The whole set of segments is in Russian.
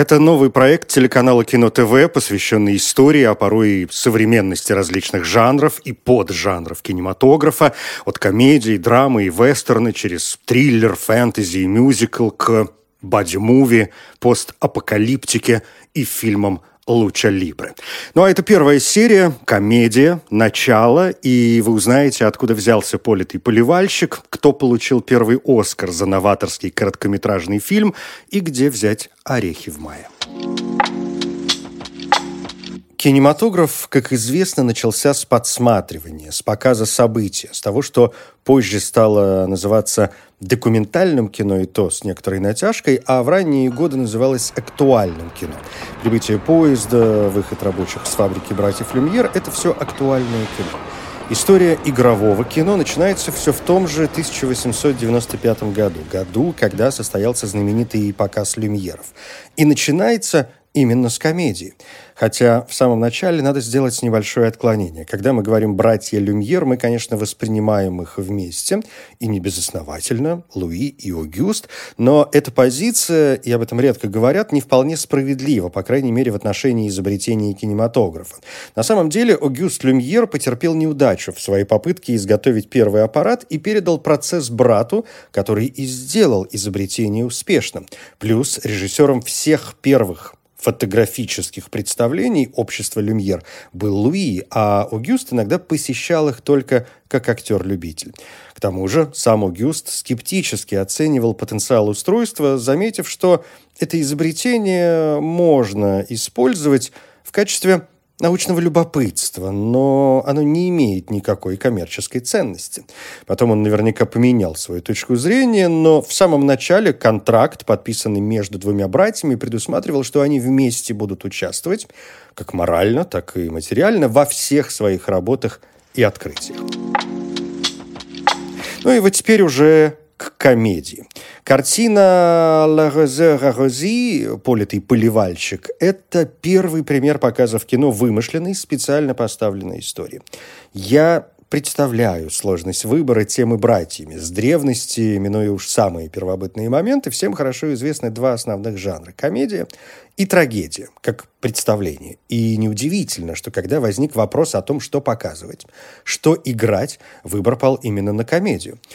Это новый проект телеканала Кино ТВ, посвященный истории, а порой и современности различных жанров и поджанров кинематографа, от комедии, драмы и вестерны через триллер, фэнтези и мюзикл к боди-муви, постапокалиптике и фильмам Луча Либры. Ну а это первая серия, комедия, начало, и вы узнаете, откуда взялся политый поливальщик, кто получил первый Оскар за новаторский короткометражный фильм и где взять орехи в мае. Кинематограф, как известно, начался с подсматривания, с показа события, с того, что позже стало называться документальным кино, и то с некоторой натяжкой, а в ранние годы называлось актуальным кино. Прибытие поезда, выход рабочих с фабрики братьев Люмьер – это все актуальное кино. История игрового кино начинается все в том же 1895 году, году, когда состоялся знаменитый показ Люмьеров. И начинается именно с комедии. Хотя в самом начале надо сделать небольшое отклонение. Когда мы говорим «братья Люмьер», мы, конечно, воспринимаем их вместе, и не безосновательно, Луи и Огюст, но эта позиция, и об этом редко говорят, не вполне справедлива, по крайней мере, в отношении изобретения кинематографа. На самом деле Огюст Люмьер потерпел неудачу в своей попытке изготовить первый аппарат и передал процесс брату, который и сделал изобретение успешным. Плюс режиссером всех первых фотографических представлений общества Люмьер был Луи, а Огюст иногда посещал их только как актер-любитель. К тому же сам Огюст скептически оценивал потенциал устройства, заметив, что это изобретение можно использовать в качестве научного любопытства, но оно не имеет никакой коммерческой ценности. Потом он наверняка поменял свою точку зрения, но в самом начале контракт, подписанный между двумя братьями, предусматривал, что они вместе будут участвовать, как морально, так и материально, во всех своих работах и открытиях. Ну и вот теперь уже к комедии. Картина «La Rose Rosie» «Политый поливальщик» – это первый пример показа в кино вымышленной, специально поставленной истории. Я представляю сложность выбора темы братьями. С древности, минуя уж самые первобытные моменты, всем хорошо известны два основных жанра – комедия и трагедия, как представление. И неудивительно, что когда возник вопрос о том, что показывать, что играть, выбор пал именно на комедию –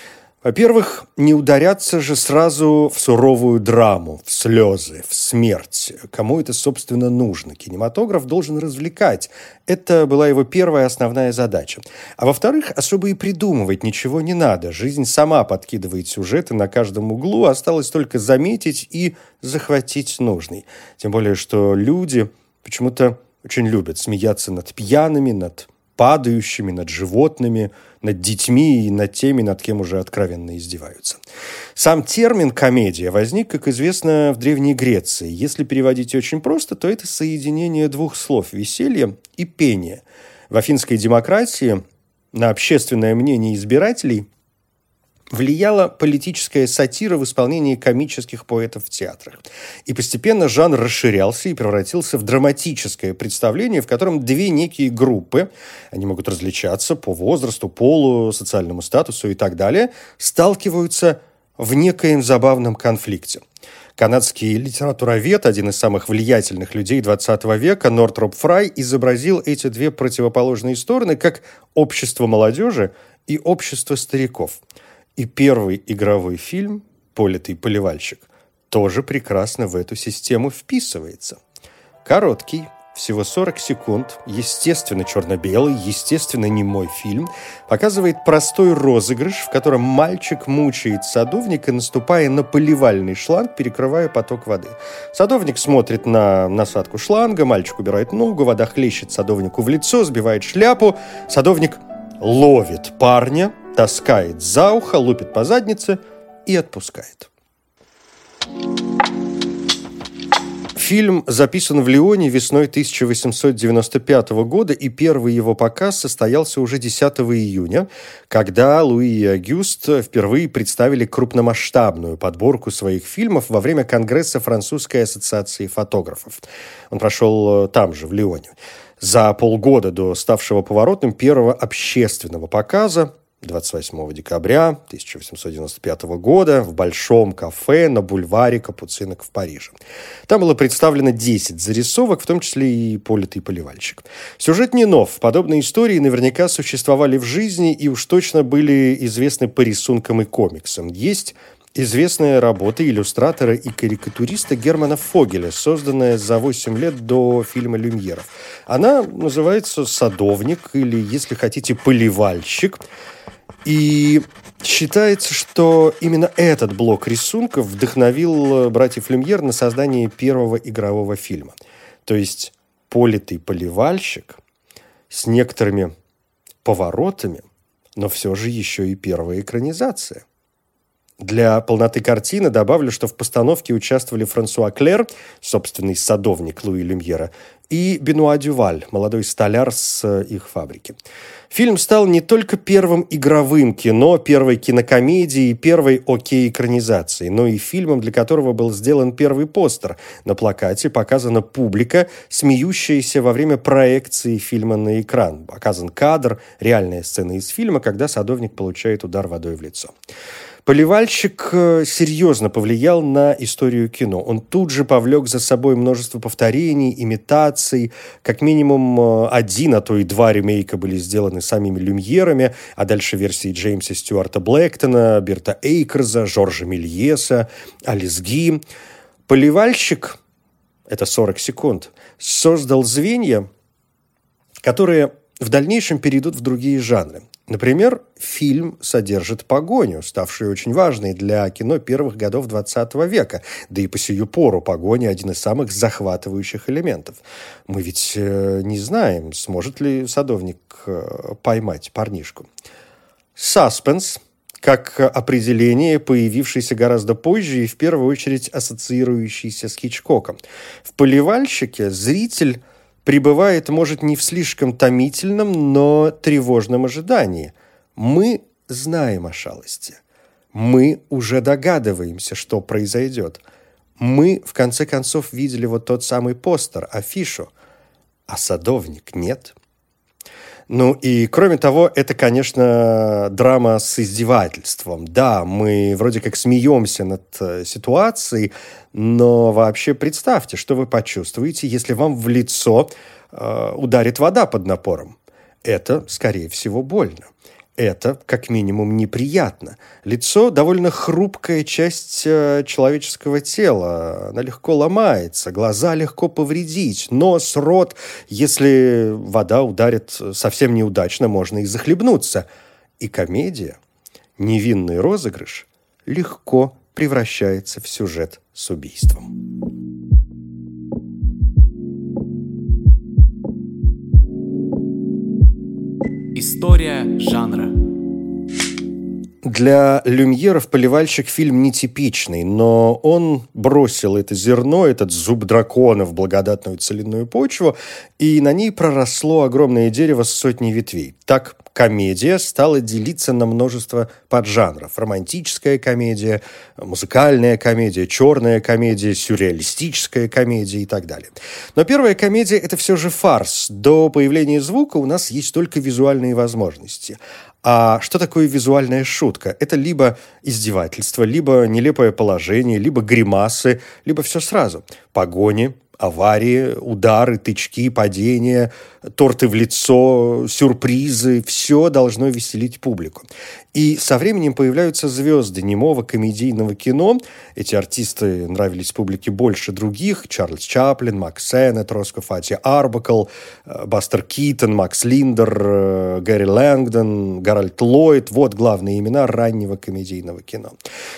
во-первых, не ударяться же сразу в суровую драму, в слезы, в смерть. Кому это, собственно, нужно? Кинематограф должен развлекать. Это была его первая основная задача. А во-вторых, особо и придумывать ничего не надо. Жизнь сама подкидывает сюжеты на каждом углу, осталось только заметить и захватить нужный. Тем более, что люди почему-то очень любят смеяться над пьяными, над падающими, над животными, над детьми и над теми, над кем уже откровенно издеваются. Сам термин «комедия» возник, как известно, в Древней Греции. Если переводить очень просто, то это соединение двух слов – веселье и пение. В афинской демократии на общественное мнение избирателей влияла политическая сатира в исполнении комических поэтов в театрах. И постепенно жанр расширялся и превратился в драматическое представление, в котором две некие группы, они могут различаться по возрасту, полу, социальному статусу и так далее, сталкиваются в некоем забавном конфликте. Канадский литературовед, один из самых влиятельных людей 20 века, Нортроп Фрай, изобразил эти две противоположные стороны как общество молодежи и общество стариков – и первый игровой фильм «Политый поливальщик» тоже прекрасно в эту систему вписывается. Короткий, всего 40 секунд, естественно черно-белый, естественно не мой фильм, показывает простой розыгрыш, в котором мальчик мучает садовника, наступая на поливальный шланг, перекрывая поток воды. Садовник смотрит на насадку шланга, мальчик убирает ногу, вода хлещет садовнику в лицо, сбивает шляпу, садовник ловит парня, таскает за ухо, лупит по заднице и отпускает. Фильм записан в Лионе весной 1895 года, и первый его показ состоялся уже 10 июня, когда Луи и Агюст впервые представили крупномасштабную подборку своих фильмов во время Конгресса Французской ассоциации фотографов. Он прошел э, там же, в Лионе. За полгода до ставшего поворотным первого общественного показа 28 декабря 1895 года в Большом кафе на бульваре Капуцинок в Париже. Там было представлено 10 зарисовок, в том числе и политый поливальщик. Сюжет не нов. Подобные истории наверняка существовали в жизни и уж точно были известны по рисункам и комиксам. Есть известная работа иллюстратора и карикатуриста Германа Фогеля, созданная за 8 лет до фильма «Люмьеров». Она называется «Садовник» или, если хотите, «Поливальщик». И считается, что именно этот блок рисунков вдохновил э, братьев Люмьер на создание первого игрового фильма. То есть политый поливальщик с некоторыми поворотами, но все же еще и первая экранизация – для полноты картины добавлю, что в постановке участвовали Франсуа Клер, собственный садовник Луи Люмьера, и Бенуа Дюваль, молодой столяр с э, их фабрики. Фильм стал не только первым игровым кино, первой кинокомедией первой окей-экранизацией, но и фильмом, для которого был сделан первый постер. На плакате показана публика, смеющаяся во время проекции фильма на экран. Показан кадр, реальная сцена из фильма, когда садовник получает удар водой в лицо. Поливальщик э, серьезно повлиял на историю кино. Он тут же повлек за собой множество повторений, имитаций. Как минимум э, один, а то и два ремейка были сделаны самими Люмьерами, а дальше версии Джеймса Стюарта Блэктона, Берта Эйкерза, Жоржа Мильеса, Алис Ги. Поливальщик, это 40 секунд, создал звенья, которые в дальнейшем перейдут в другие жанры. Например, фильм содержит погоню, ставшую очень важной для кино первых годов XX века, да и по сию пору погоня – один из самых захватывающих элементов. Мы ведь э, не знаем, сможет ли садовник э, поймать парнишку. Саспенс как определение, появившееся гораздо позже и в первую очередь ассоциирующееся с Хичкоком. В «Поливальщике» зритель – пребывает, может, не в слишком томительном, но тревожном ожидании. Мы знаем о шалости. Мы уже догадываемся, что произойдет. Мы, в конце концов, видели вот тот самый постер, афишу, а садовник нет – ну и кроме того, это, конечно, драма с издевательством. Да, мы вроде как смеемся над э, ситуацией, но вообще представьте, что вы почувствуете, если вам в лицо э, ударит вода под напором. Это, скорее всего, больно. Это, как минимум, неприятно. Лицо – довольно хрупкая часть э, человеческого тела. Она легко ломается, глаза легко повредить, нос, рот. Если вода ударит совсем неудачно, можно и захлебнуться. И комедия, невинный розыгрыш, легко превращается в сюжет с убийством. История жанра. Для люмьеров «Поливальщик» фильм нетипичный, но он бросил это зерно, этот зуб дракона в благодатную целинную почву, и на ней проросло огромное дерево с сотней ветвей. Так комедия стала делиться на множество поджанров. Романтическая комедия, музыкальная комедия, черная комедия, сюрреалистическая комедия и так далее. Но первая комедия – это все же фарс. До появления звука у нас есть только визуальные возможности. А что такое визуальная шутка? Это либо издевательство, либо нелепое положение, либо гримасы, либо все сразу. Погони, аварии, удары, тычки, падения, торты в лицо, сюрпризы – все должно веселить публику. И со временем появляются звезды немого комедийного кино. Эти артисты нравились публике больше других. Чарльз Чаплин, Макс Сеннет, Роско Фатти Арбакл, э, Бастер Китон, Макс Линдер, э, Гарри Лэнгдон, Гарольд Ллойд. Вот главные имена раннего комедийного кино.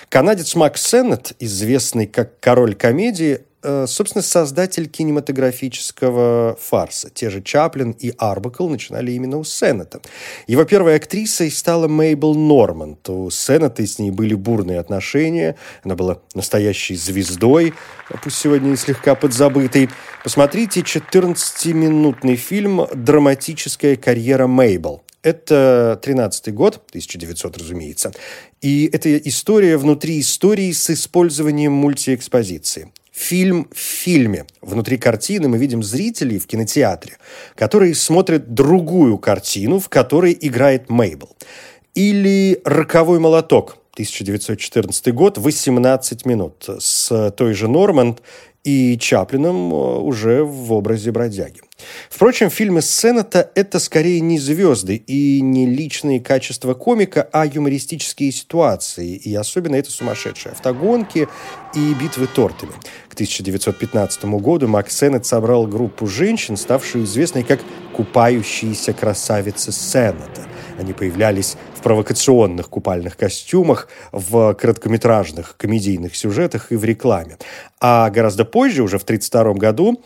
Канадец Макс Сеннет, известный как король комедии, собственно, создатель кинематографического фарса. Те же Чаплин и Арбакл начинали именно у Сеннета. Его первой актрисой стала Мейбл Норманд. У Сеннета с ней были бурные отношения. Она была настоящей звездой, пусть сегодня и слегка подзабытой. Посмотрите 14-минутный фильм «Драматическая карьера Мейбл». Это 13-й год, 1900, разумеется. И это история внутри истории с использованием мультиэкспозиции. Фильм в фильме. Внутри картины мы видим зрителей в кинотеатре, которые смотрят другую картину, в которой играет Мейбл. Или «Роковой молоток», 1914 год, 18 минут, с той же Норманд и Чаплином э, уже в образе бродяги. Впрочем, фильмы Сеннета – это скорее не звезды и не личные качества комика, а юмористические ситуации, и особенно это сумасшедшие автогонки и битвы тортами. К 1915 году Макс Сеннет собрал группу женщин, ставшую известной как «купающиеся красавицы Сеннета». Они появлялись в провокационных купальных костюмах, в короткометражных комедийных сюжетах и в рекламе. А гораздо позже, уже в 1932 году,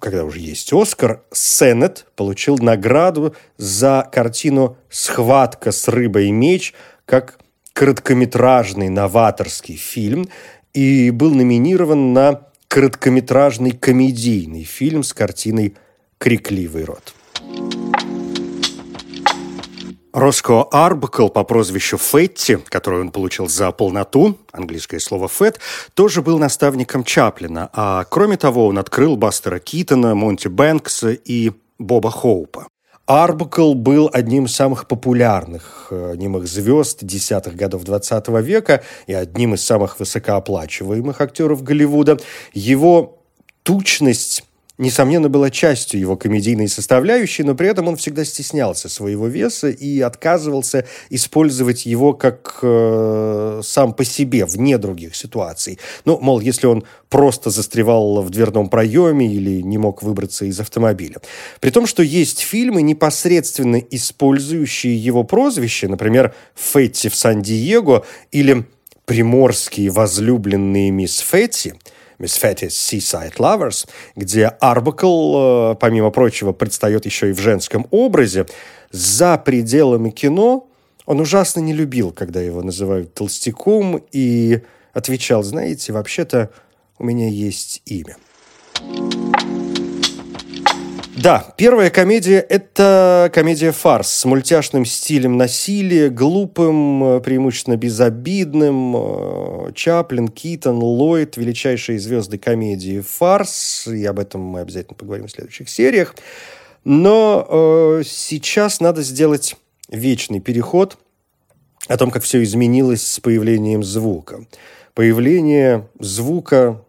когда уже есть Оскар, Сеннет получил награду за картину «Схватка с рыбой и меч» как короткометражный новаторский фильм и был номинирован на короткометражный комедийный фильм с картиной «Крикливый рот». Роско Арбакл по прозвищу Фетти, которое он получил за полноту, английское слово «фет», тоже был наставником Чаплина, а кроме того он открыл Бастера Китона, Монти Бэнкса и Боба Хоупа. Арбакл был одним из самых популярных э, немых звезд десятых годов 20 века и одним из самых высокооплачиваемых актеров Голливуда. Его тучность несомненно, была частью его комедийной составляющей, но при этом он всегда стеснялся своего веса и отказывался использовать его как э, сам по себе, вне других ситуаций. Ну, мол, если он просто застревал в дверном проеме или не мог выбраться из автомобиля. При том, что есть фильмы, непосредственно использующие его прозвище, например, «Фетти в Сан-Диего» или «Приморские возлюбленные мисс Фетти», Miss Fatty's Seaside Lovers, где Арбакл, э, помимо прочего, предстает еще и в женском образе, за пределами кино он ужасно не любил, когда его называют толстяком, и отвечал, знаете, вообще-то у меня есть имя. Да, первая комедия – это комедия-фарс с мультяшным стилем насилия, глупым, преимущественно безобидным. Э, Чаплин, Китон, Ллойд – величайшие звезды комедии «Фарс», и об этом мы обязательно поговорим в следующих сериях. Но э, сейчас надо сделать вечный переход о том, как все изменилось с появлением звука. Появление звука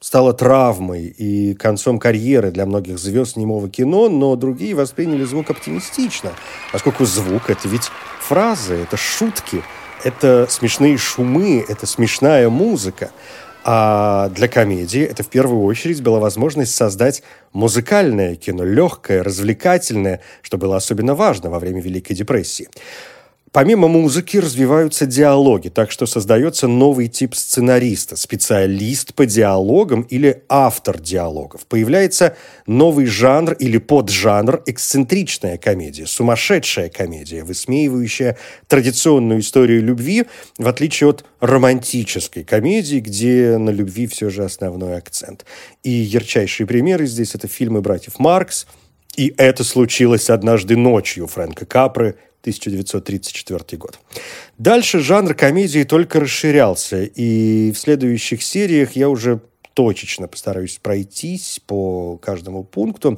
стало травмой и концом карьеры для многих звезд немого кино, но другие восприняли звук оптимистично, поскольку звук — это ведь фразы, это шутки, это смешные шумы, это смешная музыка. А для комедии это в первую очередь была возможность создать музыкальное кино, легкое, развлекательное, что было особенно важно во время Великой депрессии. Помимо музыки развиваются диалоги, так что создается новый тип сценариста, специалист по диалогам или автор диалогов. Появляется новый жанр или поджанр эксцентричная комедия, сумасшедшая комедия, высмеивающая традиционную историю любви, в отличие от романтической комедии, где на любви все же основной акцент. И ярчайшие примеры здесь это фильмы братьев Маркс, и это случилось однажды ночью Фрэнка Капры 1934 год. Дальше жанр комедии только расширялся, и в следующих сериях я уже точечно постараюсь пройтись по каждому пункту.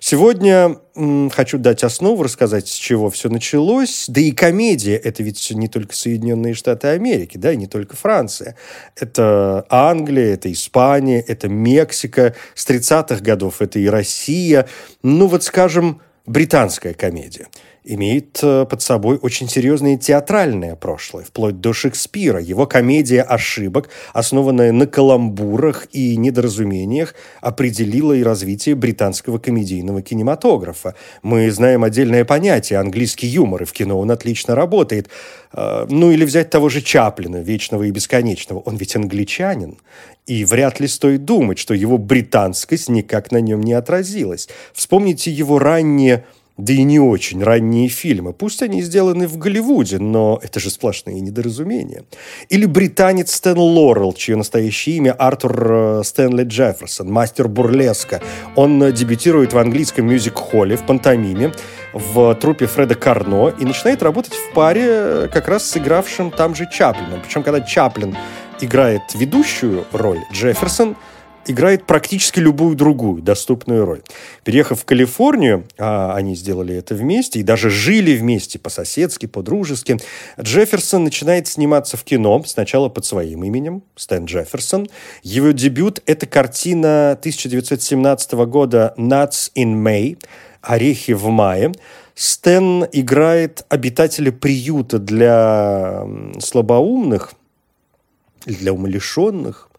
Сегодня м, хочу дать основу, рассказать, с чего все началось. Да и комедия – это ведь не только Соединенные Штаты Америки, да, и не только Франция. Это Англия, это Испания, это Мексика. С 30-х годов это и Россия. Ну вот, скажем, британская комедия – имеет э, под собой очень серьезное театральное прошлое, вплоть до Шекспира. Его комедия ошибок, основанная на каламбурах и недоразумениях, определила и развитие британского комедийного кинематографа. Мы знаем отдельное понятие английский юмор, и в кино он отлично работает. Э, ну или взять того же Чаплина, вечного и бесконечного. Он ведь англичанин. И вряд ли стоит думать, что его британскость никак на нем не отразилась. Вспомните его ранние да и не очень ранние фильмы. Пусть они сделаны в Голливуде, но это же сплошные недоразумения. Или британец Стэн Лорел, чье настоящее имя Артур э, Стэнли Джефферсон, мастер бурлеска. Он э, дебютирует в английском мюзик-холле в пантомиме в трупе Фреда Карно и начинает работать в паре э, как раз с игравшим там же Чаплином. Причем, когда Чаплин играет ведущую роль, Джефферсон – играет практически любую другую доступную роль. Переехав в Калифорнию, а они сделали это вместе и даже жили вместе по-соседски, по-дружески, Джефферсон начинает сниматься в кино, сначала под своим именем, Стэн Джефферсон. Его дебют – это картина 1917 года «Nuts in May», «Орехи в мае». Стэн играет обитателя приюта для слабоумных, для умалишенных,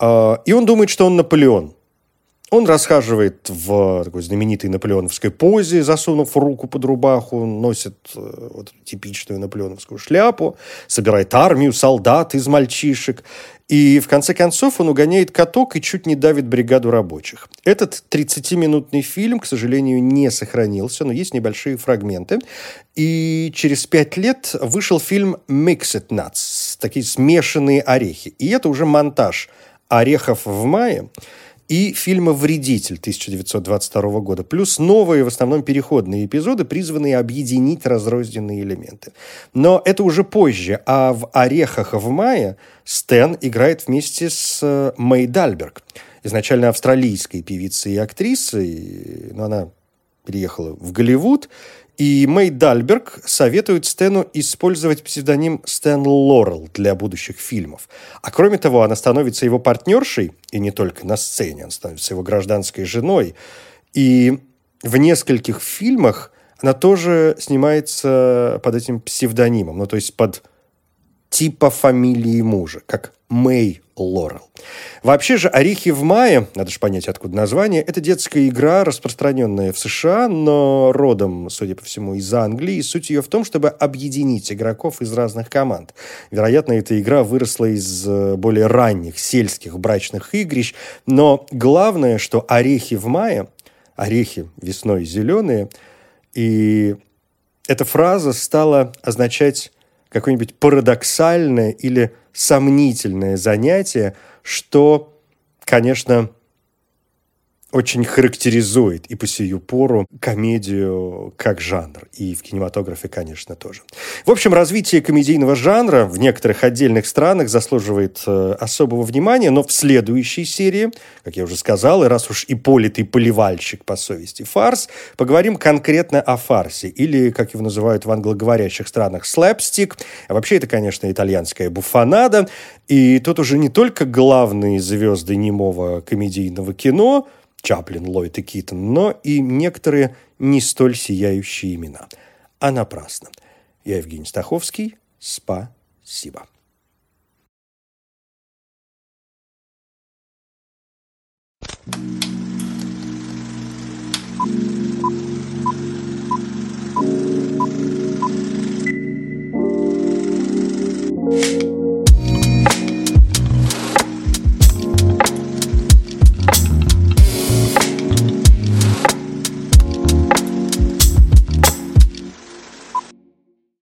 и он думает, что он Наполеон. Он расхаживает в такой знаменитой наполеоновской позе, засунув руку под рубаху, носит э, вот типичную наполеоновскую шляпу, собирает армию солдат из мальчишек. И в конце концов он угоняет каток и чуть не давит бригаду рабочих. Этот 30-минутный фильм, к сожалению, не сохранился, но есть небольшие фрагменты. И через пять лет вышел фильм «Mixed Nuts», такие смешанные орехи. И это уже монтаж – «Орехов в мае» и фильма «Вредитель» 1922 года, плюс новые, в основном переходные эпизоды, призванные объединить разрозненные элементы. Но это уже позже, а в «Орехах в мае» Стэн играет вместе с э, Мэй Дальберг, изначально австралийской певицей и актрисой, но она переехала в Голливуд, и Мэй Дальберг советует Стэну использовать псевдоним Стэн Лорел для будущих фильмов. А кроме того, она становится его партнершей, и не только на сцене, она становится его гражданской женой. И в нескольких фильмах она тоже снимается под этим псевдонимом, ну то есть под типа фамилии мужа, как Мэй Лорел. Вообще же «Орехи в мае», надо же понять, откуда название, это детская игра, распространенная в США, но родом, судя по всему, из Англии. Суть ее в том, чтобы объединить игроков из разных команд. Вероятно, эта игра выросла из э, более ранних сельских брачных игрищ, но главное, что «Орехи в мае», орехи весной зеленые, и эта фраза стала означать какое-нибудь парадоксальное или сомнительное занятие, что, конечно, очень характеризует и по сию пору комедию как жанр. И в кинематографе, конечно, тоже. В общем, развитие комедийного жанра в некоторых отдельных странах заслуживает э, особого внимания, но в следующей серии, как я уже сказал, и раз уж и политый поливальщик по совести фарс, поговорим конкретно о фарсе, или, как его называют в англоговорящих странах, слэпстик. А вообще это, конечно, итальянская буфанада. И тут уже не только главные звезды немого комедийного кино – Чаплин, Ллойд и Китон, но и некоторые не столь сияющие имена. А напрасно. Я Евгений Стаховский. Спасибо.